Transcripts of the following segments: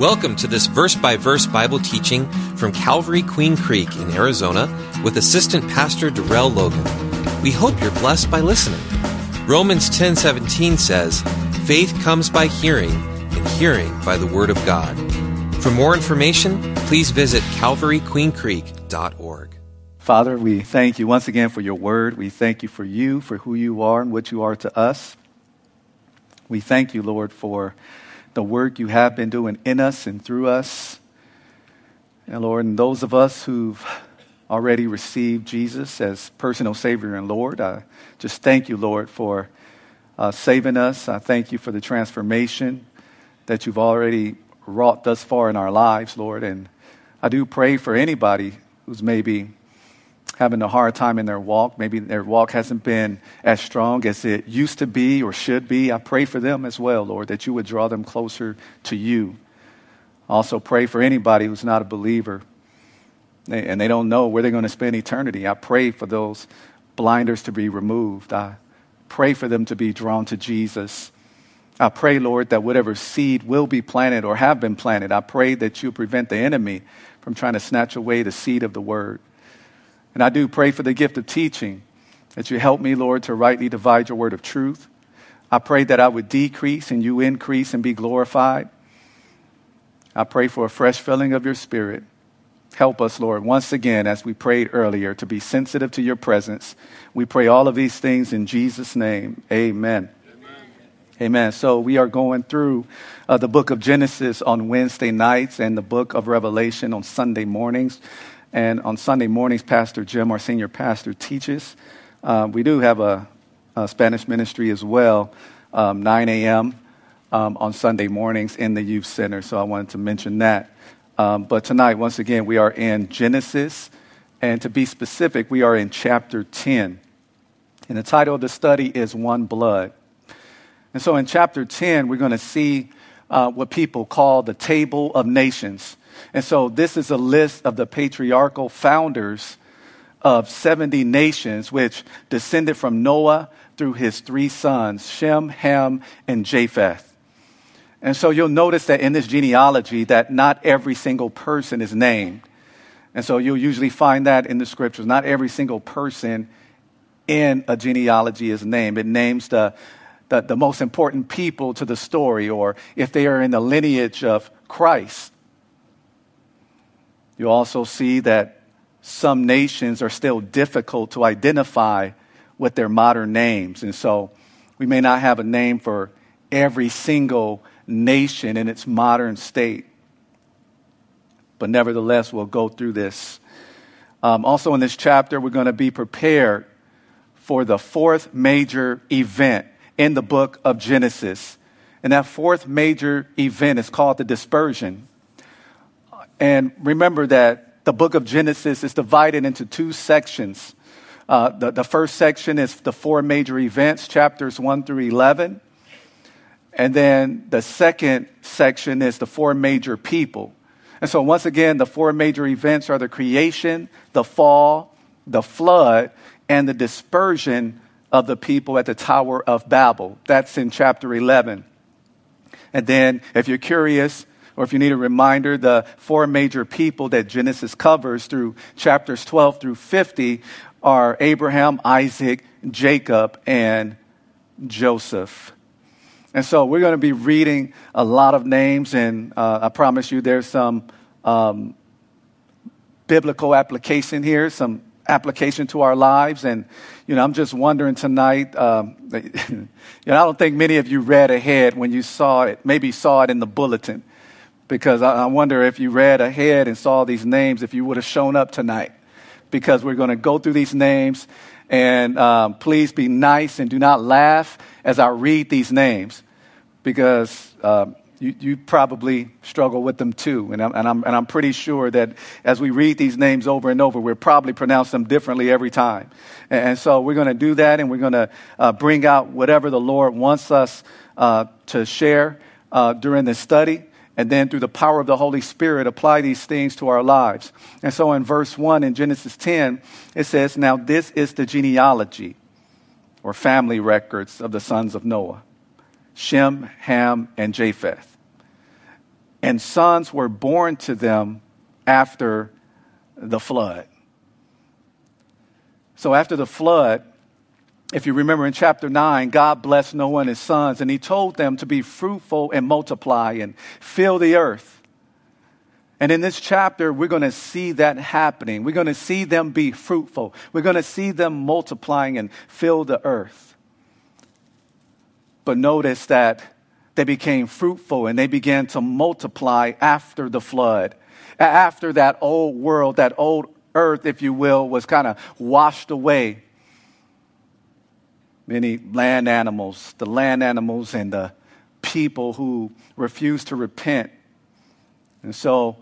Welcome to this verse by verse Bible teaching from Calvary Queen Creek in Arizona with Assistant Pastor Darrell Logan. We hope you're blessed by listening. Romans 10:17 says, "Faith comes by hearing, and hearing by the word of God." For more information, please visit calvaryqueencreek.org. Father, we thank you once again for your word. We thank you for you, for who you are and what you are to us. We thank you, Lord, for the work you have been doing in us and through us. And Lord, and those of us who've already received Jesus as personal Savior and Lord, I just thank you, Lord, for uh, saving us. I thank you for the transformation that you've already wrought thus far in our lives, Lord. And I do pray for anybody who's maybe having a hard time in their walk. Maybe their walk hasn't been as strong as it used to be or should be. I pray for them as well, Lord, that you would draw them closer to you. Also, pray for anybody who's not a believer and they don't know where they're going to spend eternity. I pray for those blinders to be removed. I pray for them to be drawn to Jesus. I pray, Lord, that whatever seed will be planted or have been planted, I pray that you prevent the enemy from trying to snatch away the seed of the word. And I do pray for the gift of teaching, that you help me, Lord, to rightly divide your word of truth. I pray that I would decrease and you increase and be glorified. I pray for a fresh filling of your spirit. Help us, Lord, once again, as we prayed earlier, to be sensitive to your presence. We pray all of these things in Jesus' name. Amen. Amen. So we are going through uh, the book of Genesis on Wednesday nights and the book of Revelation on Sunday mornings. And on Sunday mornings, Pastor Jim, our senior pastor, teaches. Uh, we do have a, a, Spanish ministry as well, um, 9 a.m. Um, on Sunday mornings in the youth center. So I wanted to mention that. Um, but tonight, once again, we are in Genesis. And to be specific, we are in chapter 10. And the title of the study is One Blood. And so in chapter 10, we're going to see uh, what people call the Table of Nations. And so this is a list of the patriarchal founders of 70 nations, which descended from Noah through his three sons, Shem, Ham, and Japheth. And so you'll notice that in this genealogy that not every single person is named. And so you'll usually find that in the scriptures. Not every single person in a genealogy is named. It names the, the, the most important people to the story, or if they are in the lineage of Christ. You also see that some nations are still difficult to identify with their modern names. And so we may not have a name for every single nation in its modern state. But nevertheless, we'll go through this. Um, also, in this chapter, we're going to be prepared for the fourth major event in the book of Genesis. And that fourth major event is called the dispersion. And remember that the book of Genesis is divided into two sections. Uh, the, the first section is the four major events, chapters 1 through 11. And then the second section is the four major people. And so, once again, the four major events are the creation, the fall, the flood, and the dispersion of the people at the Tower of Babel. That's in chapter 11. And then, if you're curious, or if you need a reminder, the four major people that Genesis covers through chapters 12 through 50 are Abraham, Isaac, Jacob, and Joseph. And so we're going to be reading a lot of names, and uh, I promise you there's some um, biblical application here, some application to our lives. And, you know, I'm just wondering tonight, um, you know, I don't think many of you read ahead when you saw it, maybe saw it in the bulletin because I, wonder if you read ahead and saw these names, if you would have shown up tonight. Because we're going to go through these names, and um, please be nice and do not laugh as I read these names, because um, you, you, probably struggle with them too. And I'm, and, I'm, and I'm pretty sure that as we read these names over and over, we'll probably pronounce them differently every time. And, and so we're going to do that, and we're going to uh, bring out whatever the Lord wants us uh, to share uh, during this study and then through the power of the Holy Spirit, apply these things to our lives. And so in verse 1 in Genesis 10, it says, Now this is the genealogy or family records of the sons of Noah Shem, Ham, and Japheth. And sons were born to them after the flood. So, after the flood, if you remember in chapter 9, God blessed Noah and his sons, and he told them to be fruitful and multiply and fill the earth. And in this chapter, we're going to see that happening. We're going to see them be fruitful. We're going to see them multiplying and fill the earth. But notice that they became fruitful and they began to multiply after the flood, after that old world, that old earth, if you will, was kind of washed away. Many land animals, the land animals and the people who refused to repent. And so,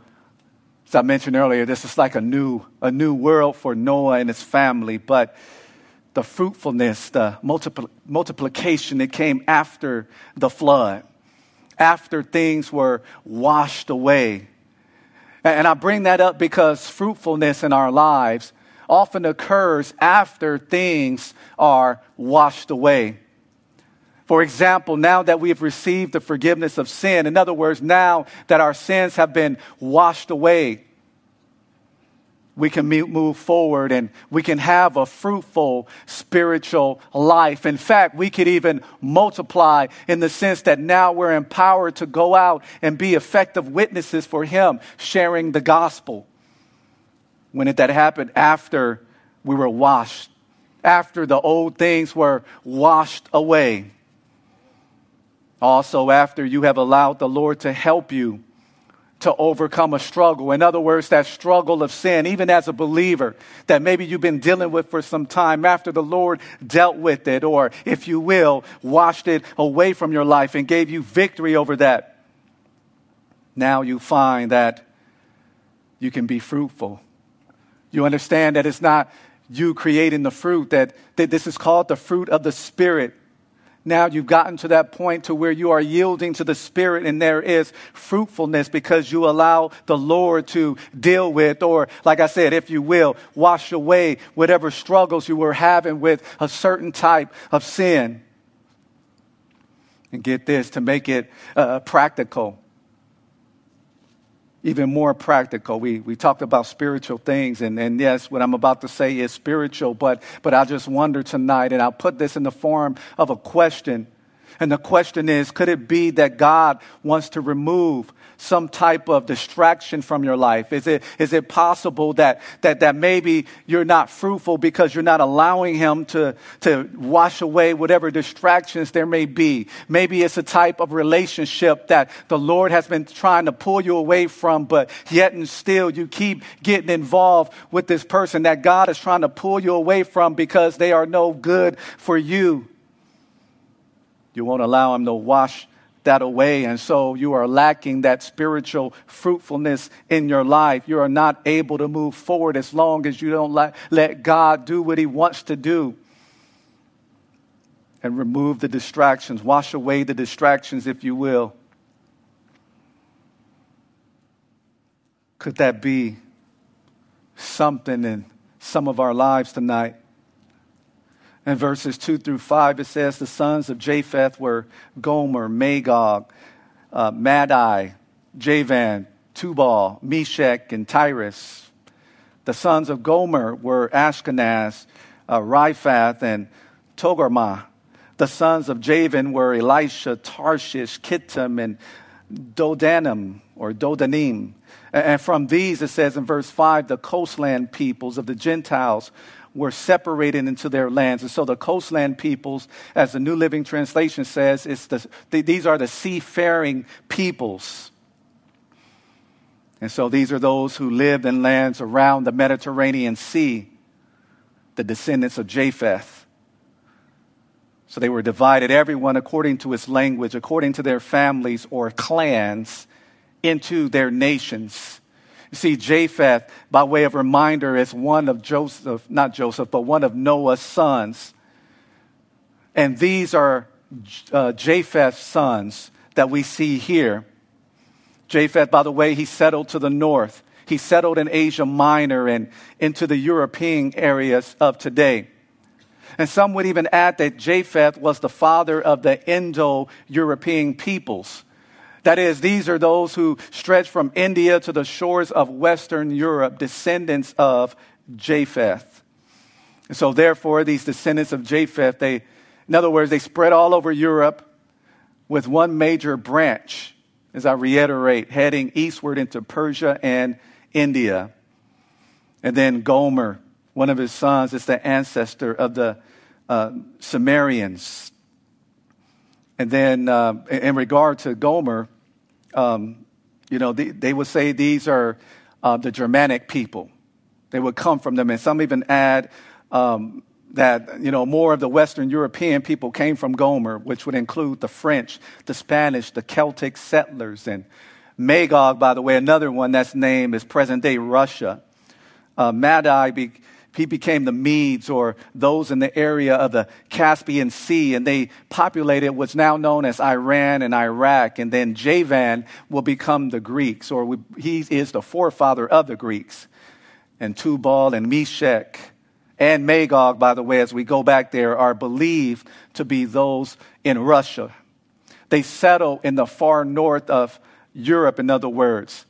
as I mentioned earlier, this is like a new, a new world for Noah and his family. But the fruitfulness, the multipl- multiplication, that came after the flood, after things were washed away. And I bring that up because fruitfulness in our lives often occurs after things are washed away. For example, now that we have received the forgiveness of sin, in other words, now that our sins have been washed away, we can move forward and we can have a fruitful spiritual life. In fact, we could even multiply in the sense that now we're empowered to go out and be effective witnesses for Him, sharing the gospel. When it, that happened after we were washed, after the old things were washed away. Also, after you have allowed the Lord to help you to overcome a struggle. In other words, that struggle of sin, even as a believer, that maybe you've been dealing with for some time after the Lord dealt with it, or if you will, washed it away from your life and gave you victory over that. Now you find that you can be fruitful. You understand that it's not you creating the fruit, that, that this is called the fruit of the Spirit now you've gotten to that point to where you are yielding to the Spirit and there is fruitfulness because you allow the Lord to deal with, or like I said, if you will, wash away whatever struggles you were having with a certain type of sin. And get this to make it uh, practical even more practical. We, we talked about spiritual things, and, and yes, what I'm about to say is spiritual, but, but I just wonder tonight, and I'll put this in the form of a question. And the question is could it be that God wants to remove some type of distraction from your life? Is it, is it possible that, that, that maybe you're not fruitful because you're not allowing Him to, to wash away whatever distractions there may be? Maybe it's a type of relationship that the Lord has been trying to pull you away from, but yet and still you keep getting involved with this person that God is trying to pull you away from because they are no good for you. You won't allow Him to wash that away. And so you are lacking that spiritual fruitfulness in your life. You are not able to move forward as long as you don't let, God do what He wants to do and remove the distractions, wash away the distractions, if you will. Could that be something in some of our lives tonight? In verses 2 through 5, it says the sons of Japheth were Gomer, Magog, uh, Madai, Javan, Tubal, Meshech, and Tiras. The sons of Gomer were Ashkenaz, uh, Riphath, and Togarmah. The sons of Javan were Elisha, Tarshish, Kittim, and Dodanim, or Dodanim. And from these, it says in verse 5, the coastland peoples of the Gentiles were separated into their lands. And so the coastland peoples, as the New Living Translation says, it's the, these are the seafaring peoples. And so these are those who lived in lands around the Mediterranean Sea, the descendants of Japheth. So they were divided, everyone according to his language, according to their families or clans, into their nations. You see, Japheth, by way of reminder, is one of Joseph, not Joseph, but one of Noah's sons. And these are uh, Japheth's sons that we see here. Japheth, by the way, he settled to the north. He settled in Asia Minor and into the European areas of today. And some would even add that Japheth was the father of the Indo European peoples That is, these are those who stretch from India to the shores of Western Europe, descendants of Japheth. And so, therefore, these descendants of Japheth, they, in other words, they spread all over Europe with one major branch, as I reiterate, heading eastward into Persia and India. And then Gomer, one of his sons, is the ancestor of the uh, Cimmerians. And then, uh, in regard to Gomer, um, you know, they, they, would say these are uh, the Germanic people. They would come from them. And some even add um, that, you know, more of the Western European people came from Gomer, which would include the French, the Spanish, the Celtic settlers. And Magog, by the way, another one that's named is present day Russia. Uh, Madai be, he became the Medes or those in the area of the Caspian Sea, and they populated what's now known as Iran and Iraq. And then Javan will become the Greeks, or he is the forefather of the Greeks. And Tubal and Meshech and Magog, by the way, as we go back there, are believed to be those in Russia. They settle in the far north of Europe, in other words.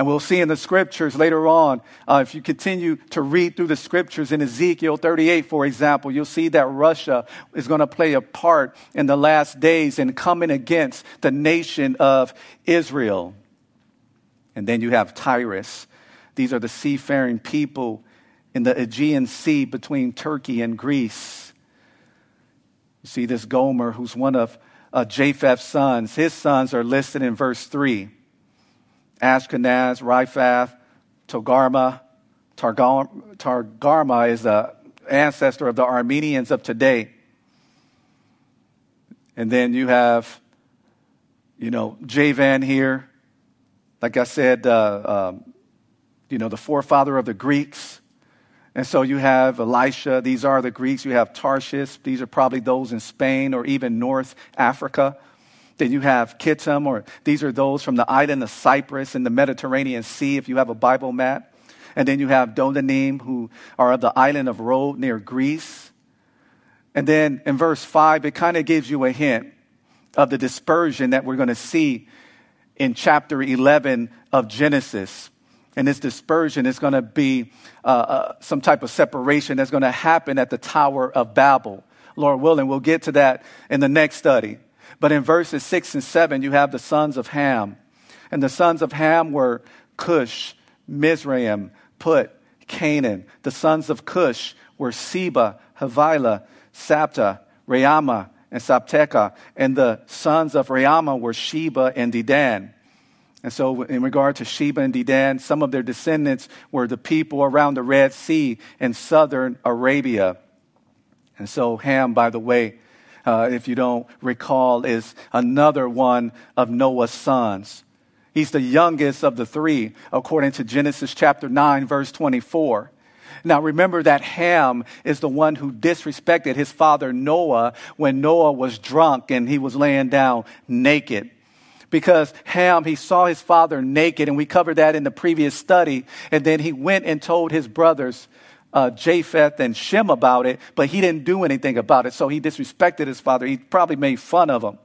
And we'll see in the scriptures later on, uh, if you continue to read through the scriptures in Ezekiel 38, for example, you'll see that Russia is going to play a part in the last days in coming against the nation of Israel. And then you have Tiras. These are the seafaring people in the Aegean Sea between Turkey and Greece. You see this Gomer, who's one of uh, Japheth's sons. His sons are listed in verse 3. Ashkenaz, Riphath, Togarmah. Targarma is the ancestor of the Armenians of today. And then you have, you know, Javan here. Like I said, uh, um, you know, the forefather of the Greeks. And so you have Elisha. These are the Greeks. You have Tarshish. These are probably those in Spain or even North Africa. Then you have Kittim, or these are those from the island of Cyprus in the Mediterranean Sea, if you have a Bible map. And then you have Dodanim, who are of the island of Rhodes near Greece. And then in verse 5, it kind of gives you a hint of the dispersion that we're going to see in chapter 11 of Genesis. And this dispersion is going to be uh, uh, some type of separation that's going to happen at the Tower of Babel. Lord willing, we'll get to that in the next study. But in verses 6 and 7, you have the sons of Ham. And the sons of Ham were Cush, Mizraim, Put, Canaan. The sons of Cush were Seba, Havilah, Sabta, Raamah, and Sabteca. And the sons of Raamah were Sheba and Dedan. And so, in regard to Sheba and Dedan, some of their descendants were the people around the Red Sea in southern Arabia. And so, Ham, by the way, uh, if you don't recall, is another one of Noah's sons. He's the youngest of the three, according to Genesis chapter 9, verse 24. Now remember that Ham is the one who disrespected his father Noah when Noah was drunk and he was laying down naked. Because Ham, he saw his father naked, and we covered that in the previous study, and then he went and told his brothers, uh, Japheth and Shem about it, but he didn't do anything about it. So he disrespected his father. He probably made fun of him.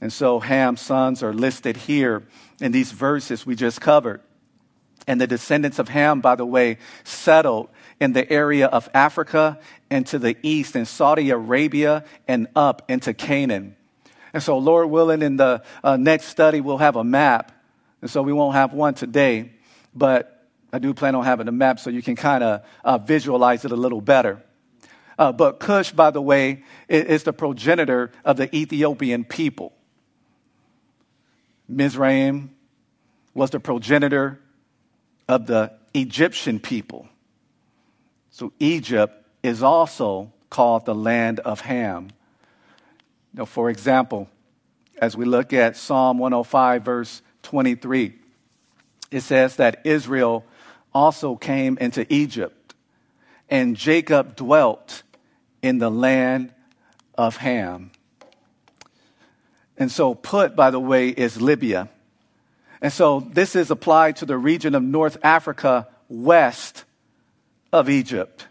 And so Ham's sons are listed here in these verses we just covered. And the descendants of Ham, by the way, settled in the area of Africa and to the east in Saudi Arabia and up into Canaan. And so, Lord willing, in the uh, next study, we'll have a map. And so we won't have one today, but I do plan on having a map so you can kind of uh, visualize it a little better. Uh, but Cush, by the way, is the progenitor of the Ethiopian people. Mizraim was the progenitor of the Egyptian people. So Egypt is also called the land of Ham. Now, for example, as we look at Psalm 105, verse 23, it says that Israel also came into Egypt, and Jacob dwelt in the land of Ham. And so, Put, by the way, is Libya. And so, this is applied to the region of North Africa west of Egypt.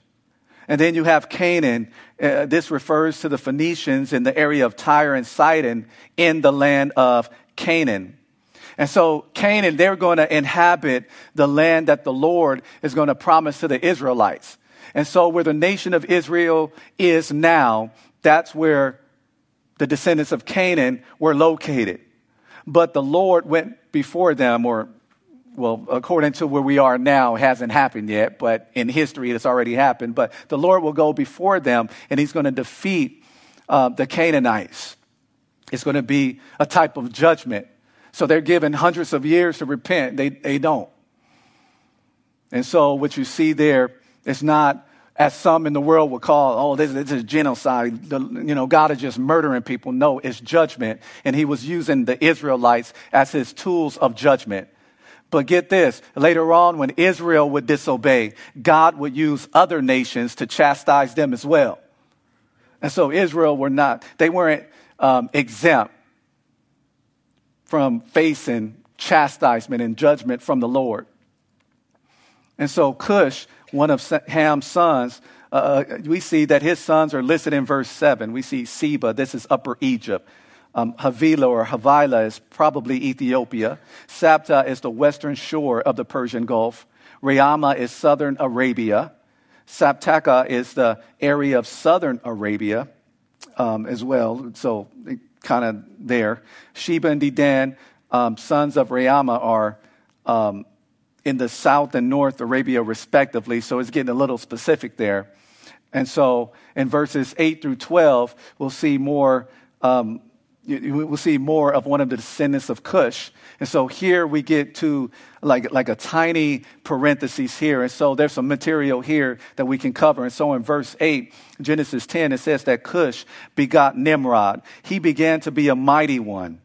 And then you have Canaan. Uh, this refers to the Phoenicians in the area of Tyre and Sidon in the land of Canaan. And so Canaan, they're going to inhabit the land that the Lord is going to promise to the Israelites. And so where the nation of Israel is now, that's where the descendants of Canaan were located. But the Lord went before them, or, well, according to where we are now, hasn't happened yet, but in history it's already happened. But the Lord will go before them and he's going to defeat uh, the Canaanites. It's going to be a type of judgment. So they're given hundreds of years to repent. They, they don't. And so what you see there is not as some in the world would call, oh, this, this is genocide. The, you know, God is just murdering people. No, it's judgment. And he was using the Israelites as his tools of judgment. But get this, later on when Israel would disobey, God would use other nations to chastise them as well. And so Israel were not, they weren't um, exempt from facing chastisement and judgment from the Lord. And so Cush, one of Ham's sons, uh, uh, we see that his sons are listed in verse 7. We see Seba, this is Upper Egypt. Um, Havilah or Havilah is probably Ethiopia. Sabta is the western shore of the Persian Gulf. Raamah is southern Arabia. Sabteka is the area of southern Arabia um, as well. So kind of there. Sheba and Dedan, um, sons of Raamah, are um, in the south and north Arabia, respectively. So it's getting a little specific there. And so in verses 8 through 12, we'll see more. Um, we'll see more of one of the descendants of Cush. And so here we get to like, like a tiny parenthesis here. And so there's some material here that we can cover. And so in verse 8, Genesis 10, it says that Cush begot Nimrod. He began to be a mighty one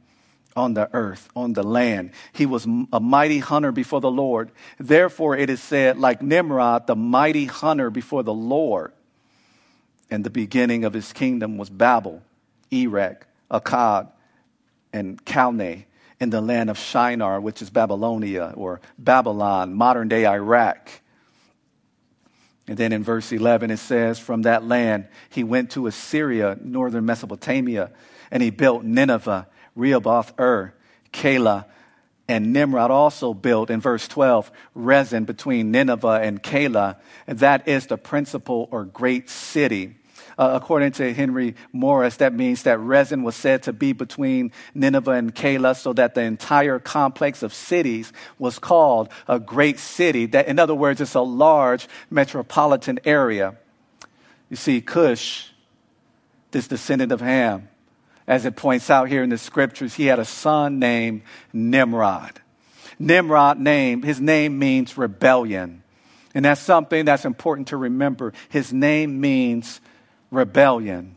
on the earth, on the land. He was a mighty hunter before the Lord. Therefore, it is said, like Nimrod, the mighty hunter before the Lord. And the beginning of his kingdom was Babel, Erech, Akkad, and Calneh in the land of Shinar, which is Babylonia or Babylon, modern day Iraq. And then in verse 11, it says, From that land he went to Assyria, northern Mesopotamia, and he built Nineveh, Rehoboth Ir, Calah, and Nimrod also built, in verse 12, Resen between Nineveh and Calah. And that is the principal or great city uh, according to Henry Morris, that means that Resen was said to be between Nineveh and Calah, so that the entire complex of cities was called a great city. That, in other words, it's a large metropolitan area. You see, Cush, this descendant of Ham, as it points out here in the scriptures, he had a son named Nimrod. Nimrod name, his name means rebellion. And that's something that's important to remember. His name means rebellion.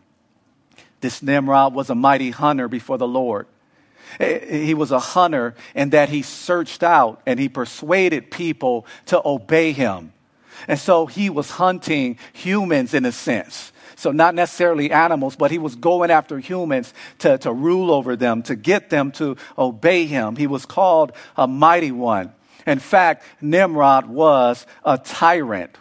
This Nimrod was a mighty hunter before the Lord. Eh, eh, he was a hunter in that he searched out and he persuaded people to obey him. And so he was hunting humans in a sense. So, not necessarily animals, but he was going after humans to, to rule over them, to get them to obey him. He was called a mighty one. In fact, Nimrod was a tyrant.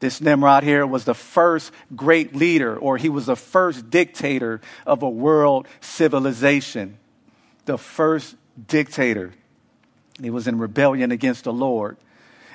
This Nimrod here was the first great leader, or he was the first dictator of a world civilization. The first dictator. He was in rebellion against the Lord.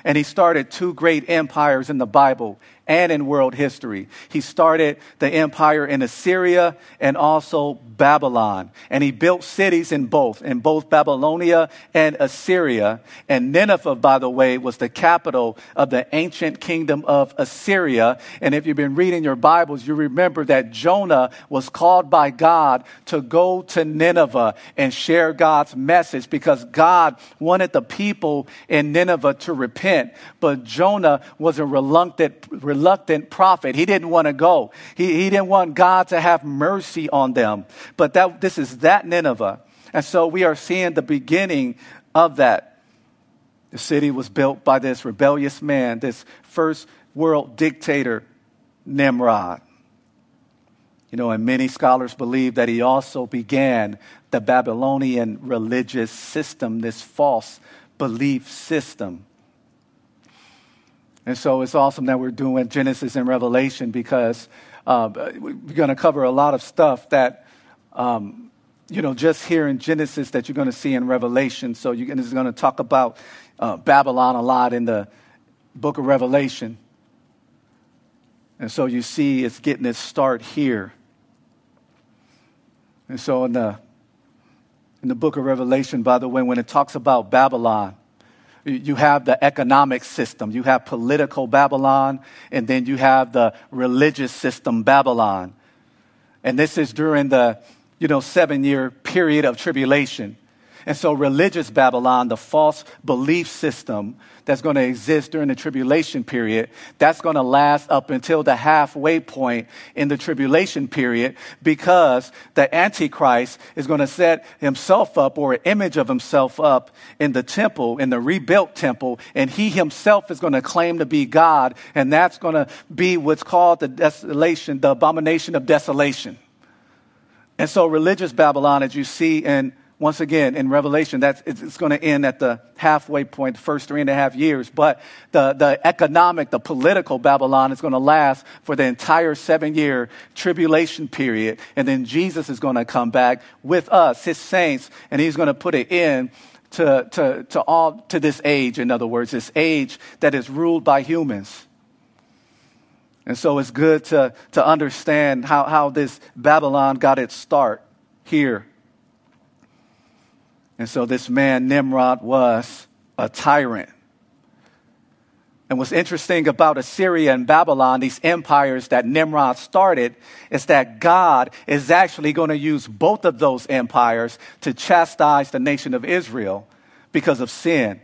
And he started two great empires in the Bible and in world history. He started the empire in Assyria and also Babylon. And he built cities in both, in both Babylonia and Assyria. And Nineveh, by the way, was the capital of the ancient kingdom of Assyria. And if you've been reading your Bibles, you remember that Jonah was called by God to go to Nineveh and share God's message because God wanted the people in Nineveh to repent. But Jonah was a reluctant, reluctant prophet. He didn't want to go. He, he didn't want God to have mercy on them. But that, this is that Nineveh. And so we are seeing the beginning of that. The city was built by this rebellious man, this first world dictator, Nimrod. You know, and many scholars believe that he also began the Babylonian religious system, this false belief system. And so it's awesome that we're doing Genesis and Revelation because uh, we're going to cover a lot of stuff that, um, you know, just here in Genesis that you're going to see in Revelation. So you're going to talk about uh, Babylon a lot in the book of Revelation. And so you see it's getting its start here. And so in the, in the book of Revelation, by the way, when it talks about Babylon, you have the economic system, you have political Babylon, and then you have the religious system Babylon. And this is during the, you know, seven year period of tribulation. And so, religious Babylon, the false belief system that's going to exist during the tribulation period, that's going to last up until the halfway point in the tribulation period because the Antichrist is going to set himself up or an image of himself up in the temple, in the rebuilt temple, and he himself is going to claim to be God, and that's going to be what's called the desolation, the abomination of desolation. And so, religious Babylon, as you see in once again, in Revelation, that's, it's, going to end at the halfway point, the first three and a half years. But the, the economic, the political Babylon is going to last for the entire seven year tribulation period. And then Jesus is going to come back with us, his saints, and he's going to put it in to, to, to, all, to this age, in other words, this age that is ruled by humans. And so it's good to, to understand how, how this Babylon got its start here and so this man, Nimrod, was a tyrant. And what's interesting about Assyria and Babylon, these empires that Nimrod started, is that God is actually going to use both of those empires to chastise the nation of Israel because of sin,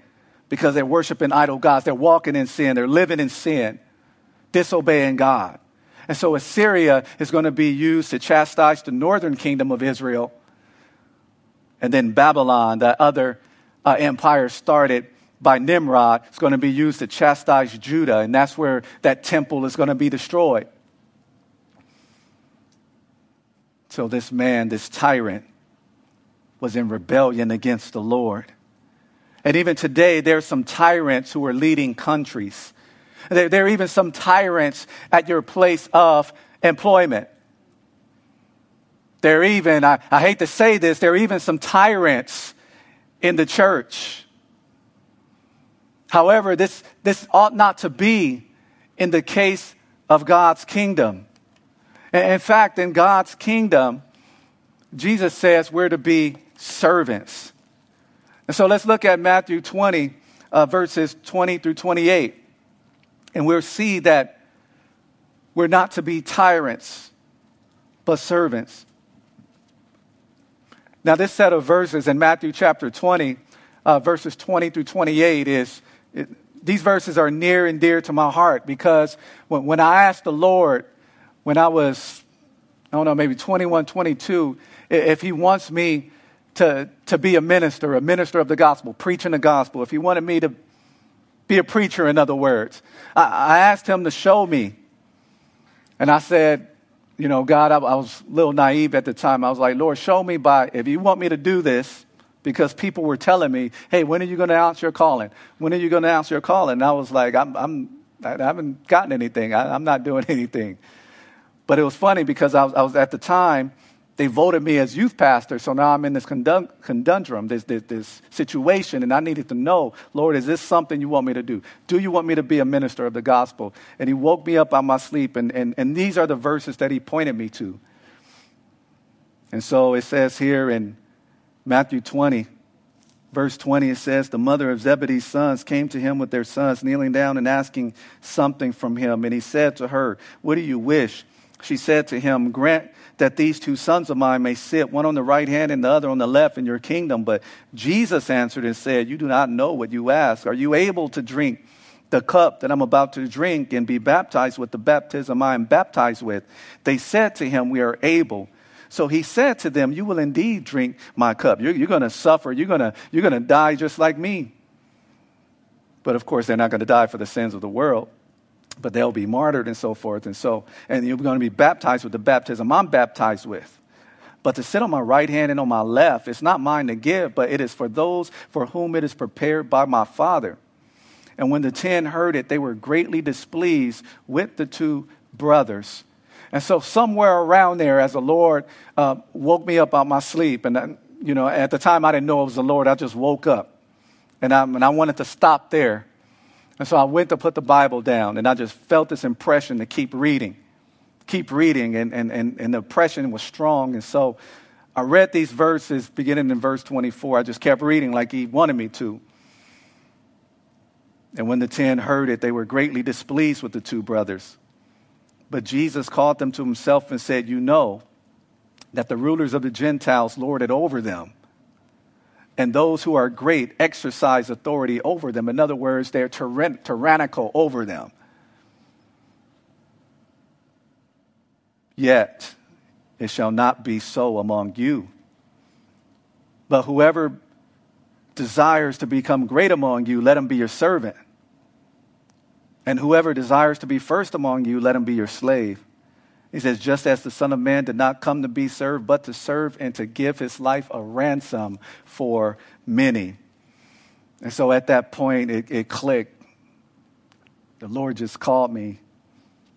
because they're worshiping idol gods, they're walking in sin, they're living in sin, disobeying God. And so Assyria is going to be used to chastise the northern kingdom of Israel and then Babylon, that other uh, empire started by Nimrod, is going to be used to chastise Judah, and that's where that temple is going to be destroyed. So this man, this tyrant, was in rebellion against the Lord. And even today, there are some tyrants who are leading countries. There, there, are even some tyrants at your place of employment. There are even, I, I hate to say this, there are even some tyrants in the church. However, this, this ought not to be in the case of God's kingdom. In fact, in God's kingdom, Jesus says we're to be servants. And so let's look at Matthew 20, uh, verses 20 through 28. And we'll see that we're not to be tyrants, but servants. Now, this set of verses in Matthew chapter 20, uh, verses 20 through 28, is it, these verses are near and dear to my heart because when, when I asked the Lord, when I was, I don't know, maybe 21, 22, if He wants me to, to be a minister, a minister of the gospel, preaching the gospel, if He wanted me to be a preacher, in other words, I, I asked Him to show me. And I said, you know, God, I, I, was a little naive at the time. I was like, Lord, show me by, if you want me to do this, because people were telling me, hey, when are you going to announce your calling? When are you going to announce your calling? And I was like, I'm, I'm, I haven't gotten anything. I, I'm not doing anything. But it was funny because I was, I was at the time, they voted me as youth pastor, so now I'm in this conundrum, this, this, this, situation, and I needed to know, Lord, is this something you want me to do? Do you want me to be a minister of the gospel? And He woke me up out my sleep, and, and, and these are the verses that He pointed me to. And so it says here in Matthew 20, verse 20, it says, The mother of Zebedee's sons came to him with their sons, kneeling down and asking something from him. And he said to her, What do you wish? She said to him, Grant that these two sons of mine may sit, one on the right hand and the other on the left in your kingdom. But Jesus answered and said, You do not know what you ask. Are you able to drink the cup that I'm about to drink and be baptized with the baptism I am baptized with? They said to him, We are able. So he said to them, You will indeed drink my cup. You're, you're going to suffer. You're going you're going to die just like me. But of course, they're not going to die for the sins of the world but they'll be martyred and so forth. And so, and you're going to be baptized with the baptism I'm baptized with. But to sit on my right hand and on my left, it's not mine to give, but it is for those for whom it is prepared by my Father. And when the ten heard it, they were greatly displeased with the two brothers. And so, somewhere around there, as the Lord uh, woke me up out my sleep, and you know, at the time I didn't know it was the Lord, I just woke up, and I, and I wanted to stop there. And so I went to put the Bible down, and I just felt this impression to keep reading, keep reading, and, and, and, and the impression was strong. And so I read these verses beginning in verse 24. I just kept reading like he wanted me to. And when the ten heard it, they were greatly displeased with the two brothers. But Jesus called them to himself and said, You know that the rulers of the Gentiles lord it over them, and those who are great exercise authority over them. In other words, they're tyrann- tyrannical over them. Yet, it shall not be so among you. But whoever desires to become great among you, let him be your servant. And whoever desires to be first among you, let him be your slave. He says, just as the Son of Man did not come to be served, but to serve and to give his life a ransom for many. And so at that point, it, it clicked. The Lord just called me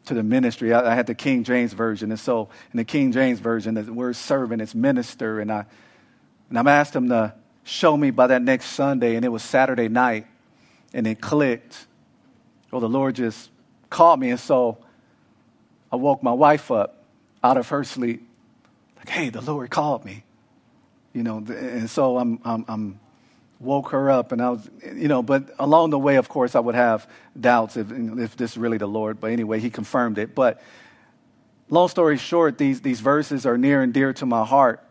to the ministry. I, I, had the King James Version. And so in the King James Version, the word servant is minister. And I, and I asked him to show me by that next Sunday, and it was Saturday night, and it clicked. Well, the Lord just called me, and so I woke my wife up out of her sleep. Like, hey, the Lord called me. You know, and so I'm, I'm, I'm woke her up, and I was, you know, but along the way, of course, I would have doubts if, if this is really the Lord. But anyway, he confirmed it. But long story short, these, these verses are near and dear to my heart.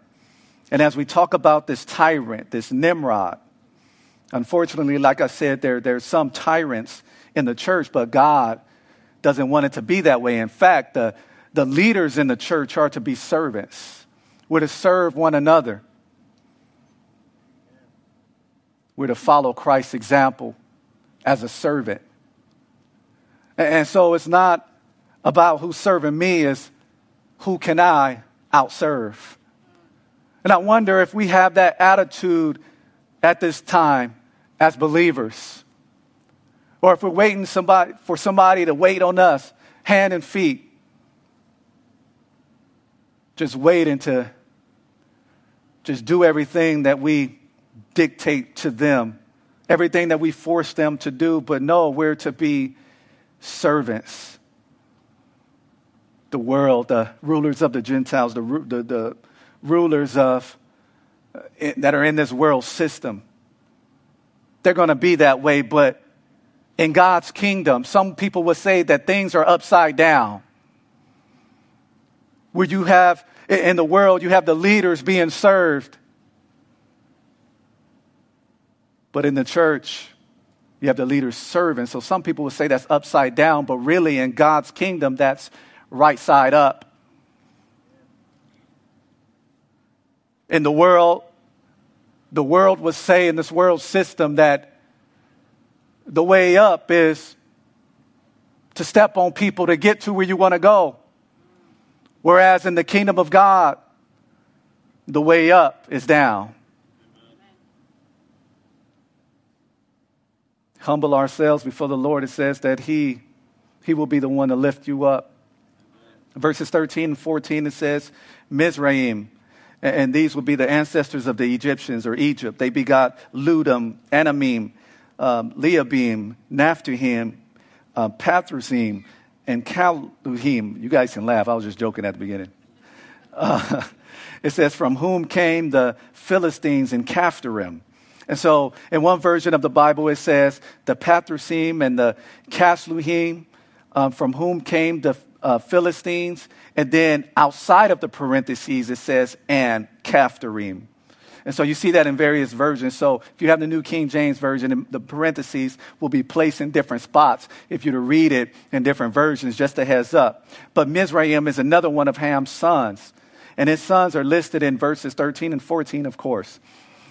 And as we talk about this tyrant, this Nimrod, unfortunately, like I said, there, there's some tyrants in the church, but God doesn't want it to be that way. In fact, the, the leaders in the church are to be servants. We're to serve one another. We're to follow Christ's example as a servant. And so it's not about who's serving me, it's who can I outserve. And I wonder if we have that attitude at this time as believers. Or if we're waiting somebody, for somebody to wait on us, hand and feet. Just waiting to just do everything that we dictate to them everything that we force them to do, but no, we're to be servants. The world, the rulers of the Gentiles, the, the, the rulers of, uh, that are in this world system, they're going to be that way, but in God's kingdom, some people would say that things are upside down. Where you have, in the world, you have the leaders being served But in the church, you have the leaders serving. So some people would say that's upside down, but really in God's kingdom, that's right side up. In the world, the world would say in this world system that the way up is to step on people to get to where you want to go. Whereas in the kingdom of God, the way up is down. humble ourselves before the Lord, it says that He, he will be the one to lift you up. Verses 13 and 14, it says, Mizraim, and these will be the ancestors of the Egyptians or Egypt. They begot Ludim, Anamim, um, Lehabim, Naphtuhim, uh, Pathrusim, and Caluhim. You guys can laugh. I was just joking at the beginning. Uh, it says, From whom came the Philistines and Caphtorim. And so, in one version of the Bible, it says the Pathrusim and the Casluhim, um, from whom came the uh, Philistines. And then outside of the parentheses, it says, and Caphtorim. And so you see that in various versions. So if you have the New King James Version, the parentheses will be placed in different spots if you're to read it in different versions, just a heads up. But Mizraim is another one of Ham's sons. And his sons are listed in verses 13 and 14, of course.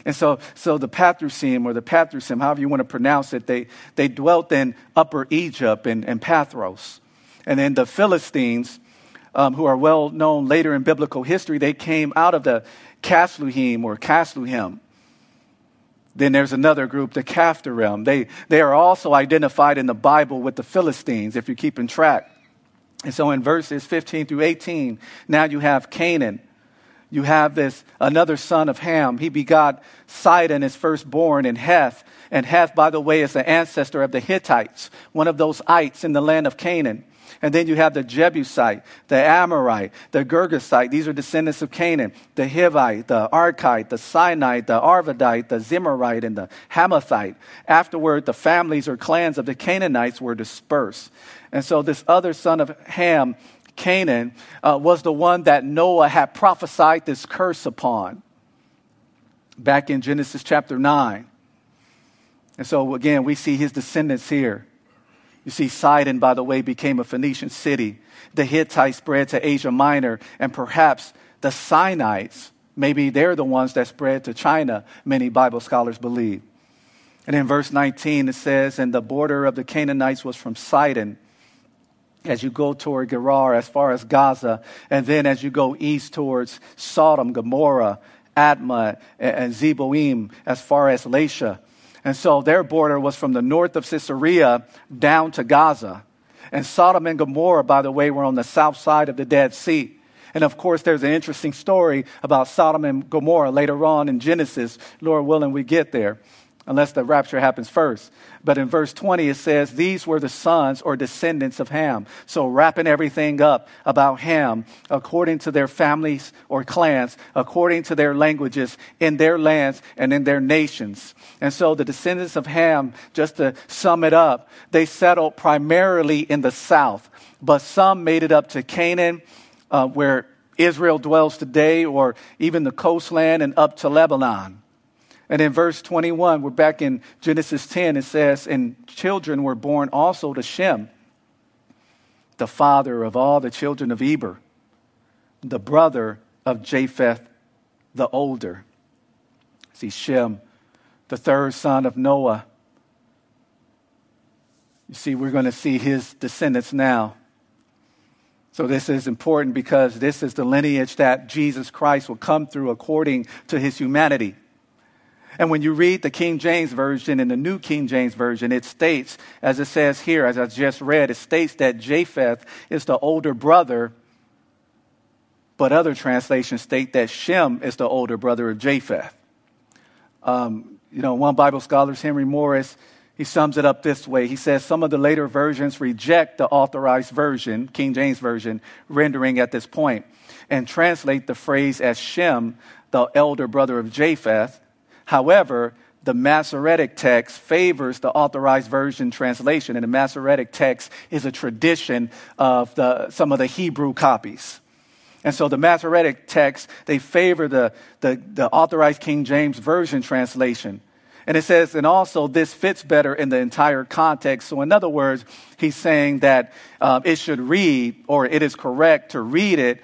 And so, so the Pathrusim or the Pathrusim, however you want to pronounce it, they, they dwelt in Upper Egypt and, and Pathros. And then the Philistines, um, who are well known later in biblical history, they came out of the Casluhim or Casluhim. Then there's another group, the Caphtorim. They, they are also identified in the Bible with the Philistines, if you're keeping track. And so in verses 15 through 18, now you have Canaan. You have this another son of Ham. He begot Sidon, his firstborn, and Heth. And Heth, by the way, is the ancestor of the Hittites, one of those ites in the land of Canaan. And then you have the Jebusite, the Amorite, the Girgasite. These are descendants of Canaan. The Hivite, the Arkite, the Sinite, the Arvadite, the Zemarite, and the Hamathite. Afterward, the families or clans of the Canaanites were dispersed. And so this other son of Ham, Canaan, uh, was the one that Noah had prophesied this curse upon back in Genesis chapter 9. And so again, we see his descendants here. You see, Sidon, by the way, became a Phoenician city. The Hittites spread to Asia Minor, and perhaps the Sinites, maybe they're the ones that spread to China, many Bible scholars believe. And in verse 19, it says, And the border of the Canaanites was from Sidon as you go toward Gerar, as far as Gaza, and then as you go east towards Sodom, Gomorrah, Admah, and Zeboim, as far as Lasha. And so their border was from the north of Caesarea down to Gaza. And Sodom and Gomorrah, by the way, were on the south side of the Dead Sea. And of course, there's an interesting story about Sodom and Gomorrah later on in Genesis. Lord willing, we get there unless the rapture happens first. But in verse 20, it says, These were the sons or descendants of Ham. So, wrapping everything up about Ham, according to their families or clans, according to their languages, in their lands and in their nations. And so, the descendants of Ham, just to sum it up, they settled primarily in the south, but some made it up to Canaan, uh, where Israel dwells today, or even the coastland and up to Lebanon. And in verse 21, we're back in Genesis 10, it says, And children were born also to Shem, the father of all the children of Eber, the brother of Japheth the older. See, Shem, the third son of Noah. You see, we're going to see his descendants now. So, this is important because this is the lineage that Jesus Christ will come through according to his humanity. And when you read the King James Version and the New King James Version, it states, as it says here, as I just read, it states that Japheth is the older brother, but other translations state that Shem is the older brother of Japheth. Um, you know, one Bible scholar, Henry Morris, he sums it up this way. He says some of the later versions reject the authorized version, King James Version, rendering at this point, and translate the phrase as Shem, the elder brother of Japheth, However, the Masoretic text favors the authorized version translation, and the Masoretic text is a tradition of the, some of the Hebrew copies. And so the Masoretic text, they favor the, the, the authorized King James Version translation. And it says, and also this fits better in the entire context. So, in other words, he's saying that uh, it should read, or it is correct to read it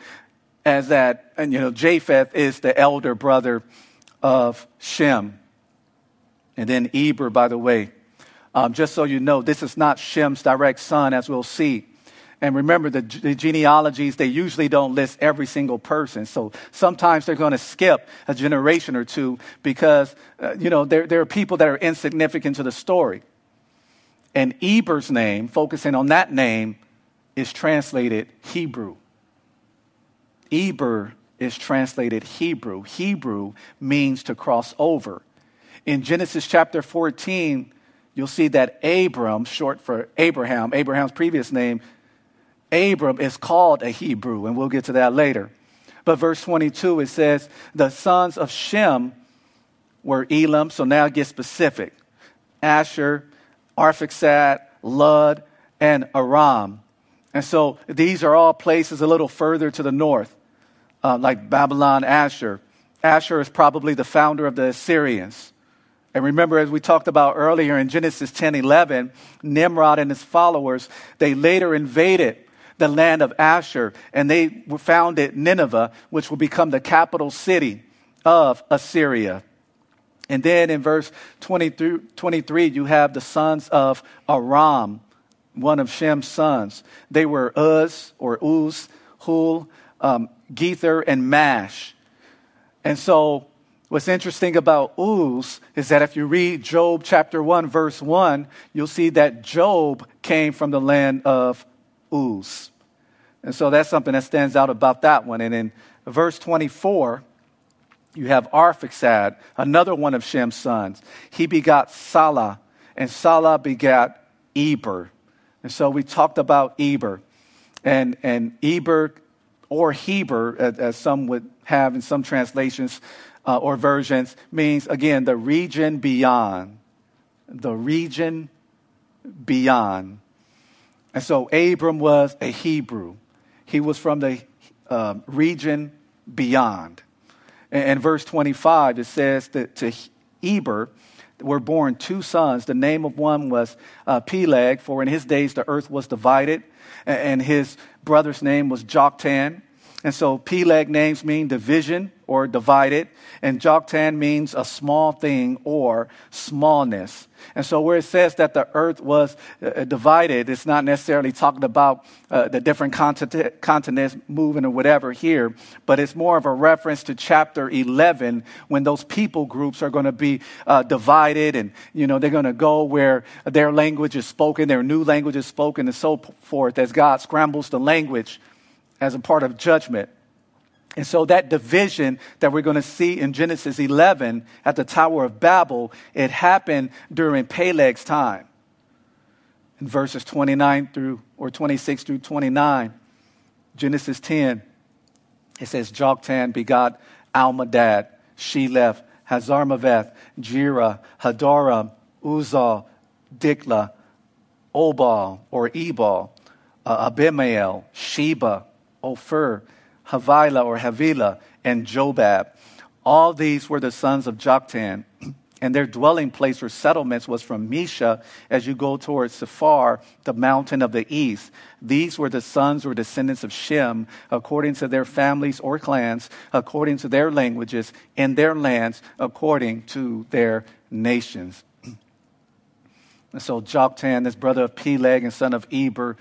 as that, and you know, Japheth is the elder brother of Shem. And then Eber, by the way. Um, just so you know, this is not Shem's direct son, as we'll see. And remember, the, the, genealogies, they usually don't list every single person. So sometimes they're going to skip a generation or two because, uh, you know, there, there are people that are insignificant to the story. And Eber's name, focusing on that name, is translated Hebrew. Eber is translated Hebrew. Hebrew means to cross over. In Genesis chapter 14, you'll see that Abram, short for Abraham, Abraham's previous name, Abram is called a Hebrew, and we'll get to that later. But verse 22, it says, the sons of Shem were Elam, so now get specific Asshur, Arphaxad, Lud, and Aram. And so these are all places a little further to the north uh, like Babylon, Asshur. Asshur is probably the founder of the Assyrians. And remember, as we talked about earlier in Genesis 10 11, Nimrod and his followers, they later invaded the land of Asshur and they founded Nineveh, which will become the capital city of Assyria. And then in verse 23, you have the sons of Aram, one of Shem's sons. They were Uz or Uz, Hul, um, Gether, and Mash. And so What's interesting about Uz is that if you read Job chapter 1, verse 1, you'll see that Job came from the land of Uz. And so that's something that stands out about that one. And in verse 24, you have Arphaxad, another one of Shem's sons. He begot Salah, and Salah begat Eber. And so we talked about Eber. And, and Eber, or Heber, as, some would have in some translations, uh, or versions means, again, the region beyond. The region beyond. And so Abram was a Hebrew. He was from the uh, region beyond. And, in verse 25, it says that to Eber were born two sons. The name of one was uh, Peleg, for in his days the earth was divided, and his brother's name was Joktan. And so Peleg names mean division or divided, and Joktan means a small thing or smallness. And so where it says that the earth was uh, divided, it's not necessarily talking about uh, the different continent, continents moving or whatever here, but it's more of a reference to chapter 11 when those people groups are going to be uh, divided and, you know, they're going to go where their language is spoken, their new language is spoken, and so forth as God scrambles the language as a part of judgment. And so that division that we're going to see in Genesis 11 at the Tower of Babel, it happened during Peleg's time. In verses 29 through or 26 through 29, Genesis 10, it says Joktan begot Almodad, Sheleph, Hazarmaveth, Jerah, Hadoram, Uzal, Dikla, Obal or Ebal, uh, Abimael, Sheba, Ophir, Havilah or Havilah, and Jobab. All these were the sons of Joktan, and their dwelling place or settlements was from Mesha as you go towards Sephar, the mountain of the east. These were the sons or descendants of Shem, according to their families or clans, according to their languages, and their lands, according to their nations. And so Joktan, this brother of Peleg and son of Eber,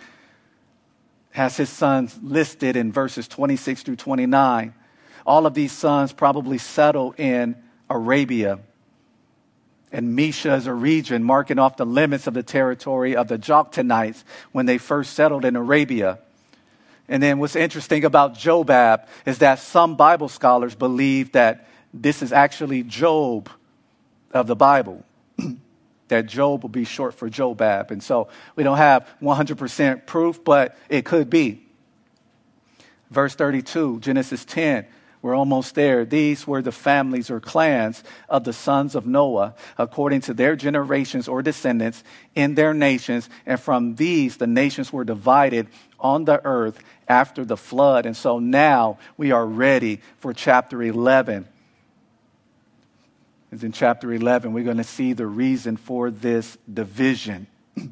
has his sons listed in verses 26 through 29. All of these sons probably settled in Arabia. And Mesha is a region marking off the limits of the territory of the Joktanites when they first settled in Arabia. And then what's interesting about Jobab is that some Bible scholars believe that this is actually Job of the Bible that Job will be short for Jobab. And so we don't have 100% proof, but it could be. Verse 32, Genesis 10, we're almost there. These were the families or clans of the sons of Noah, according to their generations or descendants in their nations. And from these, the nations were divided on the earth after the flood. And so now we are ready for chapter 11 is in chapter 11. We're going to see the reason for this division.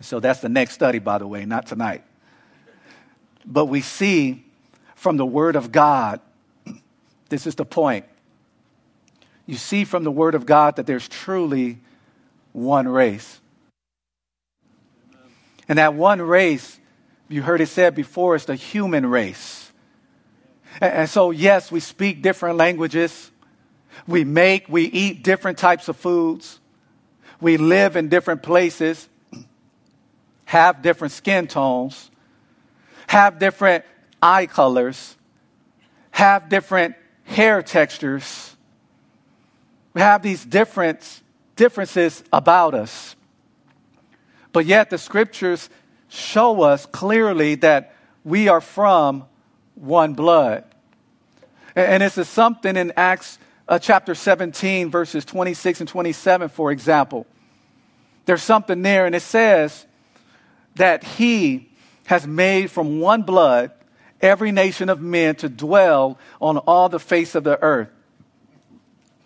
so that's the next study, by the way, not tonight. But we see from the Word of God, this is the point. You see from the Word of God that there's truly one race. And that one race, you heard it said before, is the human race. And so, yes, we speak different languages. We make, we eat different types of foods. We live in different places, have different skin tones, have different eye colors, have different hair textures. We have these different differences about us. But yet the scriptures show us clearly that we are from one blood. And this is something in Acts uh, chapter 17, verses 26 and 27, for example. There's something there, and it says that he has made from one blood every nation of men to dwell on all the face of the earth.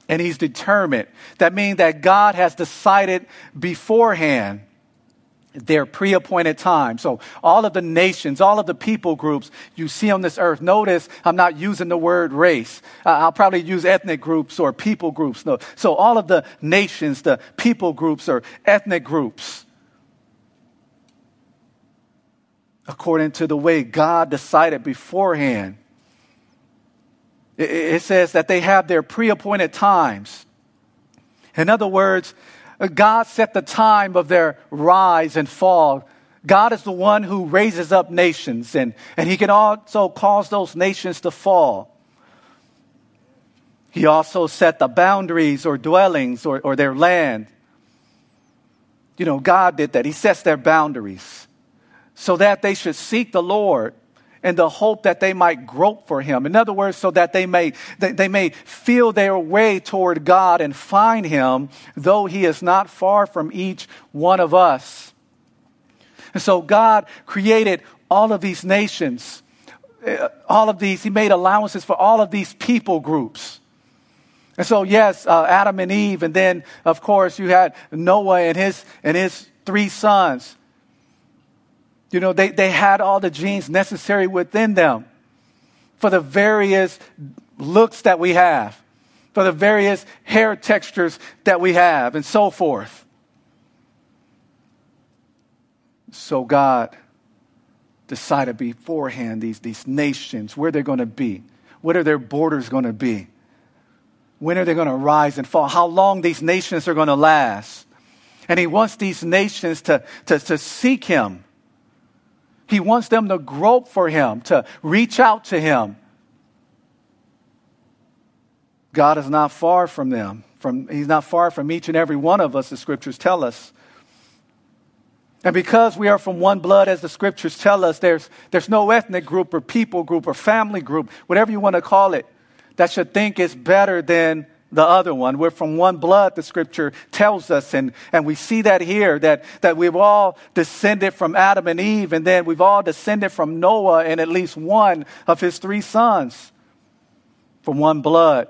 And he's determined. That means that God has decided beforehand their pre appointed time. So, all of the nations, all of the people groups you see on this earth, notice I'm not using the word race. Uh, I'll probably use ethnic groups or people groups. No. So, all of the nations, the people groups or ethnic groups, according to the way God decided beforehand, it says that they have their pre appointed times. In other words, Uh, God set the time of their rise and fall. God is the one who raises up nations, and, and He can also cause those nations to fall. He also set the boundaries or dwellings or, or their land. You know, God did that. He sets their boundaries so that they should seek the Lord in the hope that they might grope for him. In other words, so that they may, they, they, may feel their way toward God and find him, though he is not far from each one of us. And so God created all of these nations, uh, all of these, he made allowances for all of these people groups. And so, yes, uh, Adam and Eve, and then, of course, you had Noah and his, and his three sons. You know, they, they had all the genes necessary within them for the various looks that we have, for the various hair textures that we have, and so forth. So God decided beforehand these, these nations, where they're going to be, what are their borders going to be, when are they going to rise and fall, how long these nations are going to last. And He wants these nations to, to, to seek Him he wants them to grope for Him, to reach out to Him. God is not far from them. From, he's not far from each and every one of us, the scriptures tell us. And because we are from one blood, as the scriptures tell us, there's, there's no ethnic group or people group or family group, whatever you want to call it, that should think it's better than the other one. We're from one blood, the scripture tells us. And, and we see that here that, that we've all descended from Adam and Eve, and then we've all descended from Noah and at least one of his three sons from one blood.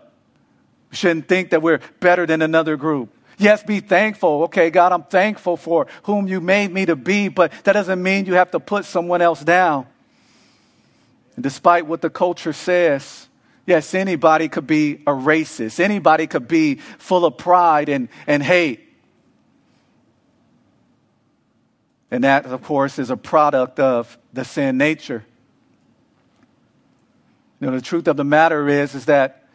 We shouldn't think that we're better than another group. Yes, be thankful. Okay, God, I'm thankful for whom you made me to be, but that doesn't mean you have to put someone else down. And despite what the culture says, Yes, anybody could be a racist. Anybody could be full of pride and, and hate. And that, of course, is a product of the sin nature. You know, the truth of the matter is, is that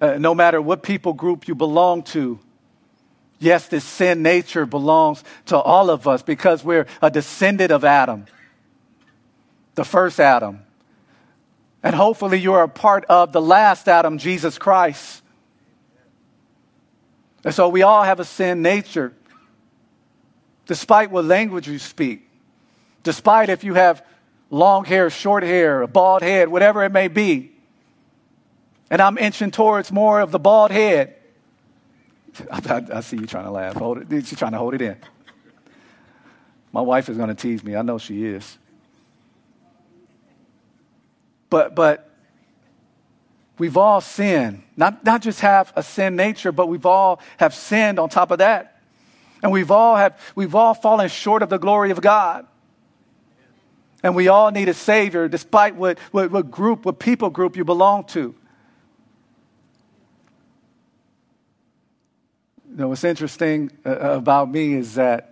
uh, no matter what people group you belong to, yes, this sin nature belongs to all of us because we're a descendant of Adam, the first Adam. And hopefully, you are a part of the last Adam, Jesus Christ. And so, we all have a sin nature, despite what language you speak, despite if you have long hair, short hair, a bald head, whatever it may be. And I'm inching towards more of the bald head. I, I, see you trying to laugh. Hold it. She's trying to hold it in. My wife is going to tease me. I know she is. But, but we've all sinned. Not, not just have a sin nature, but we've all have sinned on top of that. And we've all, have, we've all fallen short of the glory of God. And we all need a Savior, despite what, what, what group, what people group you belong to. You know, what's interesting uh, about me is that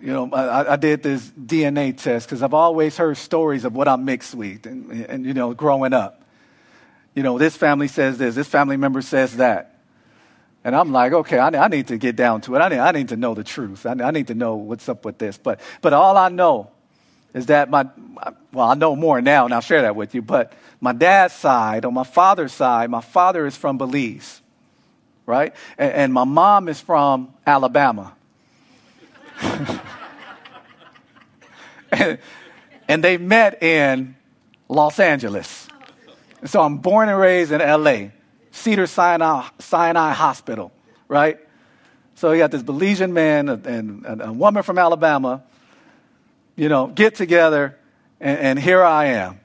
you know, I, I, did this DNA test because I've always heard stories of what I'm mixed with, and, and, you know, growing up. You know, this family says this, this family member says that. And I'm like, okay, I, I need to get down to it. I need, I need to know the truth. I, I need to know what's up with this. But, but all I know is that my, well, I know more now, and I'll share that with you. But my dad's side, on my father's side, my father is from Belize, right? And, and my mom is from Alabama. and, they met in Los Angeles. so I'm born and raised in LA, Cedar Sinai, Sinai Hospital, right? So you got this Belizean man and, and a woman from Alabama, you know, get together, and, and here I am.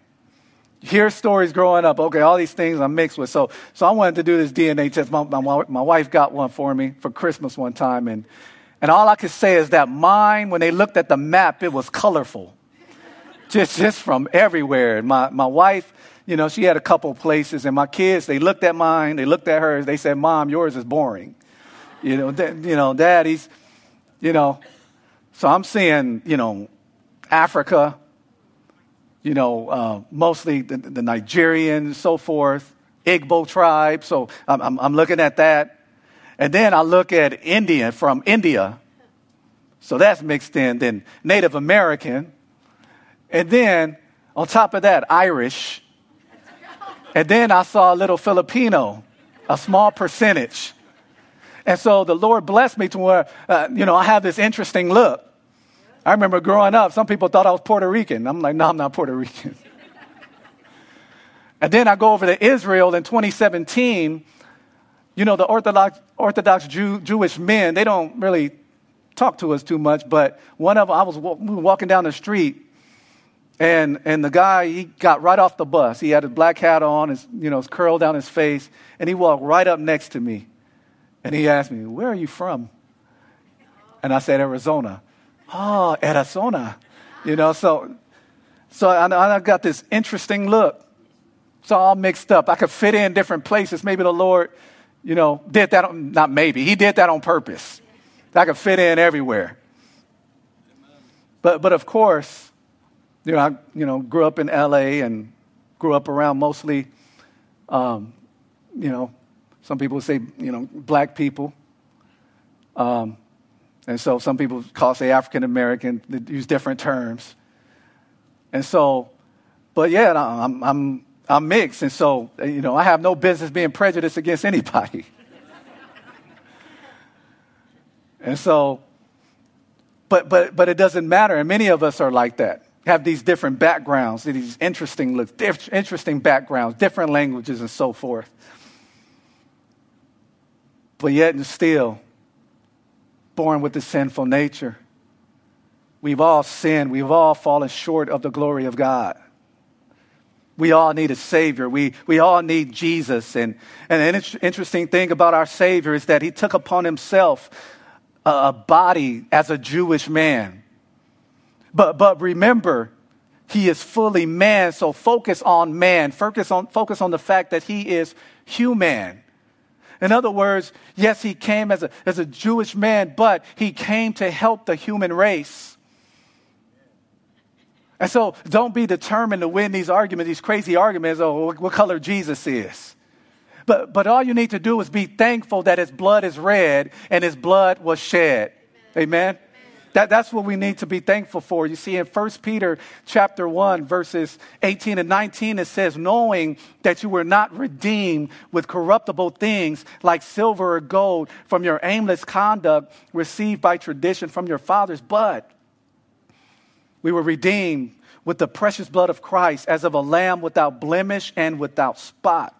Hear stories growing up. Okay, all these things I'm mixed with. So, so I wanted to do this DNA test. My, my, my wife got one for me for Christmas one time, and and all I could say is that mine, when they looked at the map, it was colorful. just, just from everywhere. My, my wife, you know, she had a couple places, and my kids, they looked at mine, they looked at hers, they said, Mom, yours is boring. You know, th- you know, Daddy's, you know. So I'm seeing, you know, Africa, you know, uh, mostly the, the Nigerians, so forth, Igbo tribe. So I'm, I'm, I'm looking at that. And then I look at Indian from India. So that's mixed in. Then Native American. And then on top of that, Irish. And then I saw a little Filipino, a small percentage. And so the Lord blessed me to where, uh, you know, I have this interesting look. I remember growing up, some people thought I was Puerto Rican. I'm like, no, I'm not Puerto Rican. and then I go over to Israel in 2017. You know, the Orthodox, Orthodox Jew, Jewish men, they don't really talk to us too much, but one of them, I was walking down the street and, and the guy, he got right off the bus. He had his black hat on, his, you know, his curl down his face, and he walked right up next to me. And he asked me, Where are you from? And I said, Arizona. Oh, Arizona. You know, so, so I, I got this interesting look. It's all mixed up. I could fit in different places. Maybe the Lord, you know, did that, on, not maybe, He did that on purpose. I could fit in everywhere. But, but of course, you know, I you know, grew up in LA and grew up around mostly, um, you know, some people say, you know, black people. Um, and so some people call, say, African American, they use different terms. And so, but yeah, I'm, I'm, I'm mixed. And so, you know, I have no business being prejudiced against anybody. and so, but, but, but it doesn't matter. And many of us are like that have these different backgrounds, these interesting looks, interesting backgrounds, different languages, and so forth. But yet and still, born with a sinful nature. We've all sinned. We've all fallen short of the glory of God. We all need a Savior. We, we all need Jesus. And, and an interesting thing about our Savior is that He took upon Himself a, a body as a Jewish man. But, but remember, he is fully man, so focus on man. Focus on, focus on the fact that he is human. In other words, yes, he came as a, as a Jewish man, but he came to help the human race. And so don't be determined to win these arguments, these crazy arguments, oh, what color Jesus is. But, but all you need to do is be thankful that his blood is red and his blood was shed. Amen. That, that's what we need to be thankful for. You see, in 1 Peter chapter 1, verses 18 and 19, it says, knowing that you were not redeemed with corruptible things like silver or gold from your aimless conduct received by tradition from your fathers, but we were redeemed with the precious blood of Christ as of a lamb without blemish and without spot.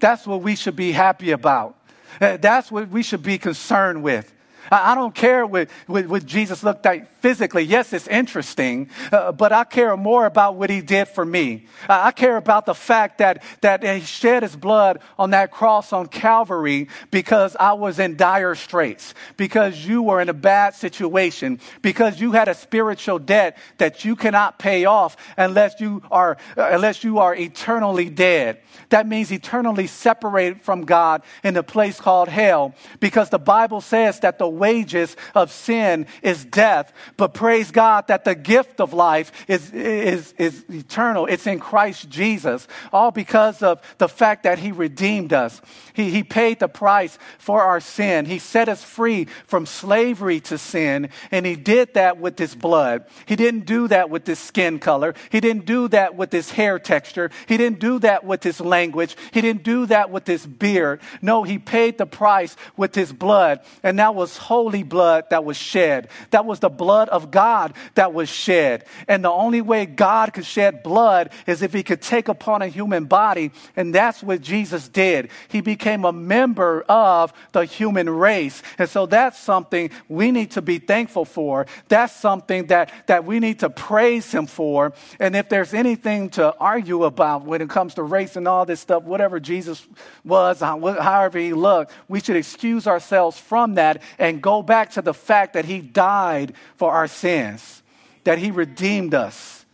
That's what we should be happy about. Eh, that's what we should be concerned with. I don't care what, what, what Jesus looked like physically. Yes, it's interesting, uh, but I care more about what he did for me. I care about the fact that, that he shed his blood on that cross on Calvary because I was in dire straits, because you were in a bad situation, because you had a spiritual debt that you cannot pay off unless you are, uh, unless you are eternally dead. That means eternally separated from God in a place called hell, because the Bible says that the wages of sin is death. But praise God that the gift of life is, is, is eternal. It's in Christ Jesus. All because of the fact that He redeemed us. He, he paid the price for our sin. He set us free from slavery to sin. And He did that with His blood. He didn't do that with His skin color. He didn't do that with His hair texture. He didn't do that with His language. He didn't do that with His beard. No, He paid the price with His blood. And that was holy blood that was shed. That was the blood of God that was shed. And the only way God could shed blood is if he could take upon a human body. And that's what Jesus did. He became a member of the human race. And so that's something we need to be thankful for. That's something that, that we need to praise him for. And if there's anything to argue about when it comes to race and all this stuff, whatever Jesus was, however he looked, we should excuse ourselves from that and go back to the fact that he died for our sins, that He redeemed us.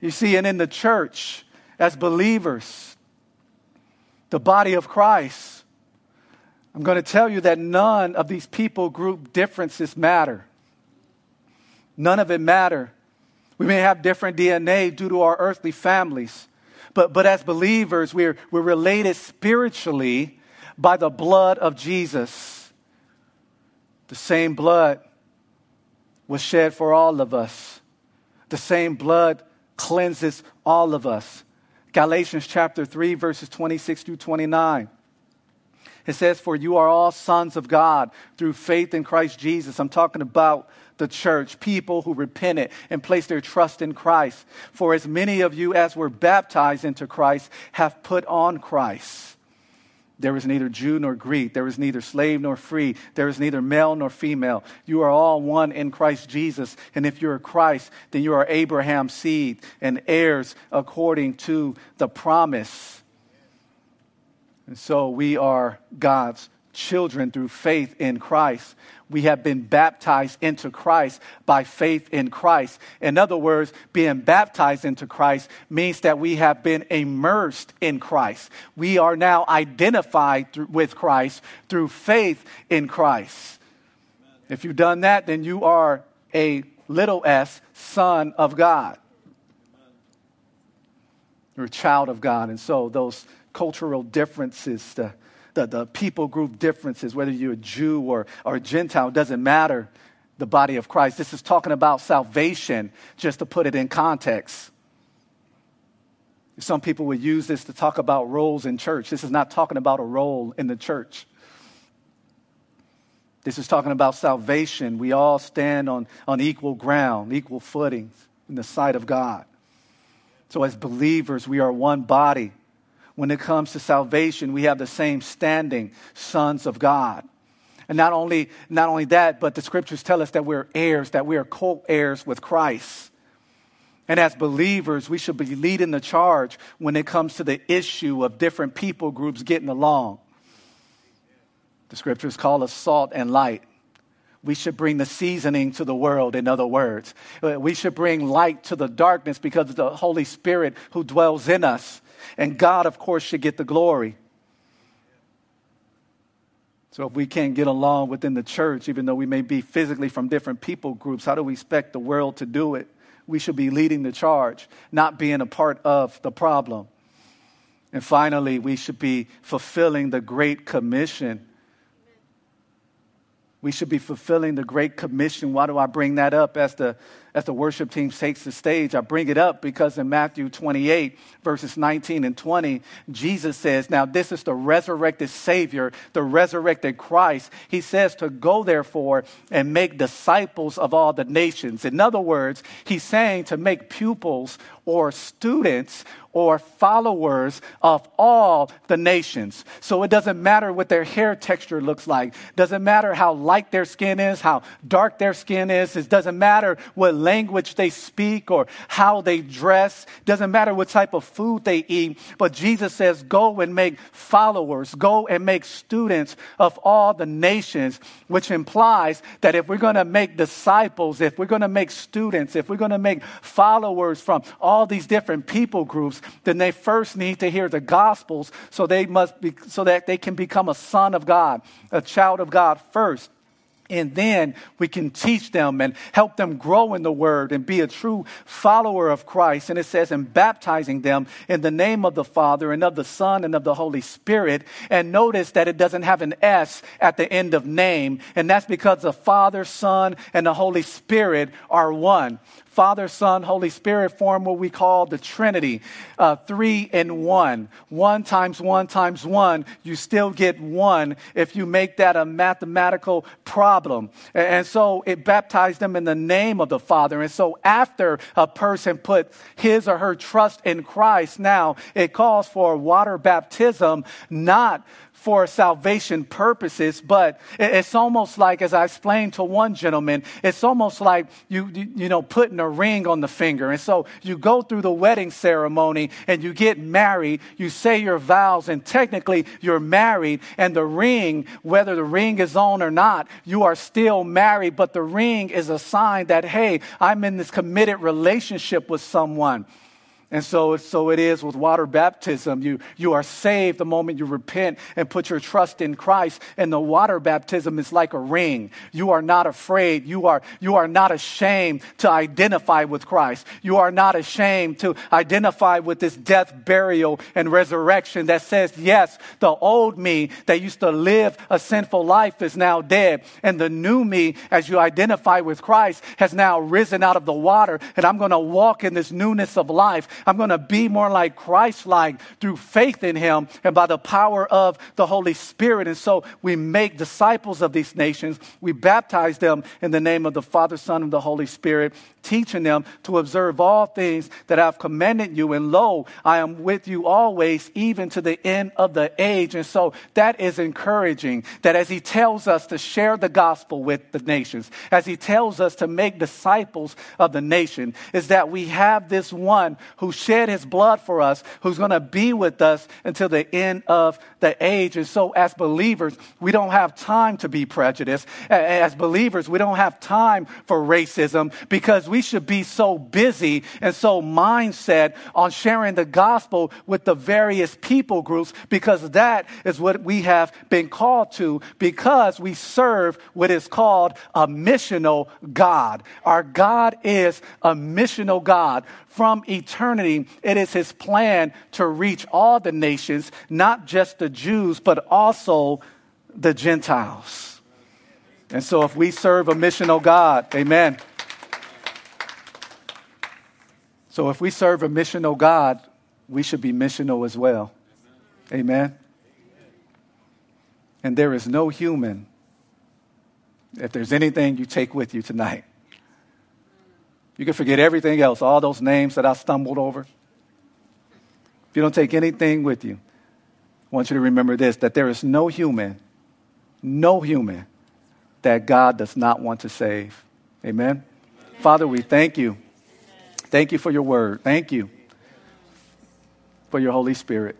You see, and in the church, as believers, the body of Christ, I'm going to tell you that none of these people group differences matter. None of it matter. We may have different DNA due to our earthly families. But, but as believers, we're, we're related spiritually by the blood of Jesus. The same blood was shed for all of us. The same blood cleanses all of us. Galatians chapter 3, verses 26 through 29. It says, For you are all sons of God through faith in Christ Jesus. I'm talking about the church, people who repented and placed their trust in Christ. For as many of you as were baptized into Christ have put on Christ. There is neither Jew nor Greek. There is neither slave nor free. There is neither male nor female. You are all one in Christ Jesus. And if you're Christ, then you are Abraham's seed and heirs according to the promise. And so we are God's children through faith in Christ. We have been baptized into Christ by faith in Christ. In other words, being baptized into Christ means that we have been immersed in Christ. We are now identified with Christ through faith in Christ. If you've done that, then you are a little s son of God. You're a child of God. And so those cultural differences, the, the, the people group differences, whether you're a Jew or, or a Gentile, doesn't matter. The body of Christ. This is talking about salvation, just to put it in context. Some people would use this to talk about roles in church. This is not talking about a role in the church. This is talking about salvation. We all stand on, on equal ground, equal footings in the sight of God. So, as believers, we are one body when it comes to salvation, we have the same standing, sons of God. And not only, not only that, but the scriptures tell us that we're heirs, that we are co heirs with Christ. And as believers, we should be leading the charge when it comes to the issue of different people groups getting along. The scriptures call us salt and light. We should bring the seasoning to the world, in other words. Uh, we should bring light to the darkness because of the Holy Spirit who dwells in us. And God, of course, should get the glory. So if we can't get along within the church, even though we may be physically from different people groups, how do we expect the world to do it? We should be leading the charge, not being a part of the problem. And finally, we should be fulfilling the Great Commission. We should be fulfilling the Great Commission. Why do I bring that up as the as the worship team takes the stage, I bring it up because in Matthew 28, verses 19 and 20, Jesus says, Now this is the resurrected Savior, the resurrected Christ. He says to go, therefore, and make disciples of all the nations. In other words, he's saying to make pupils or students or followers of all the nations. So it doesn't matter what their hair texture looks like. Doesn't matter how light their skin is, how dark their skin is. It doesn't matter what language they speak or how they dress. Doesn't matter what type of food they eat. But Jesus says, go and make followers. Go and make students of all the nations, which implies that if we're going to make disciples, if we're going to make students, if we're going to make followers from all these different people groups, then they first need to hear the gospels so they must be so that they can become a son of God, a child of God first. And then we can teach them and help them grow in the word and be a true follower of Christ. And it says, in baptizing them in the name of the Father and of the Son and of the Holy Spirit. And notice that it doesn't have an S at the end of name. And that's because the Father, Son, and the Holy Spirit are one. Father, Son, Holy Spirit form what we call the Trinity, uh, three in one. One times one times one, you still get one if you make that a mathematical problem. And, and so it baptized them in the name of the Father. And so after a person put his or her trust in Christ, now it calls for water baptism, not for salvation purposes, but it's almost like, as I explained to one gentleman, it's almost like you, you, you, know, putting a ring on the finger. And so you go through the wedding ceremony and you get married, you say your vows, and technically you're married, and the ring, whether the ring is on or not, you are still married, but the ring is a sign that, hey, I'm in this committed relationship with someone. And so, so it is with water baptism. You, you are saved the moment you repent and put your trust in Christ. And the water baptism is like a ring. You are not afraid. You are, you are not ashamed to identify with Christ. You are not ashamed to identify with this death, burial, and resurrection that says, yes, the old me that used to live a sinful life is now dead. And the new me, as you identify with Christ, has now risen out of the water. And I'm going to walk in this newness of life. I'm going to be more like Christ like through faith in him and by the power of the Holy Spirit. And so we make disciples of these nations. We baptize them in the name of the Father, Son, and the Holy Spirit, teaching them to observe all things that I've commanded you. And lo, I am with you always, even to the end of the age. And so that is encouraging that as he tells us to share the gospel with the nations, as he tells us to make disciples of the nation, is that we have this one who shed his blood for us, who's going to be with us until the end of the age. And so, as believers, we don't have time to be prejudiced. As believers, we don't have time for racism because we should be so busy and so mindset on sharing the gospel with the various people groups because that is what we have been called to because we serve what is called a missional God. Our God is a missional God from eternity, it is his plan to reach all the nations, not just the Jews, but also the Gentiles. And so, if we serve a missional oh God, amen. So, if we serve a missional oh God, we should be missional as well. Amen. And there is no human, if there's anything you take with you tonight, you can forget everything else, all those names that I stumbled over. If you don't take anything with you, I want you to remember this that there is no human, no human that God does not want to save. Amen? Amen. Father, we thank you. Thank you for your word. Thank you for your Holy Spirit.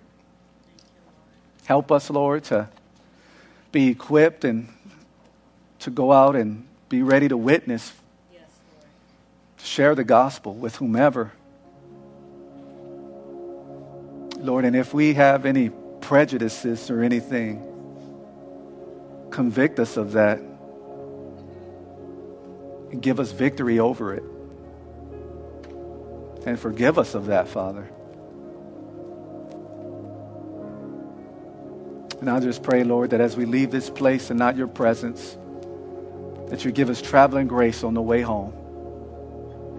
Help us, Lord, to be equipped and to go out and be ready to witness share the gospel with whomever. Lord, and if we have any prejudices or anything, convict us of that and give us victory over it. And forgive us of that, Father. And I just pray, Lord, that as we leave this place and not your presence, that you give us traveling grace on the way home.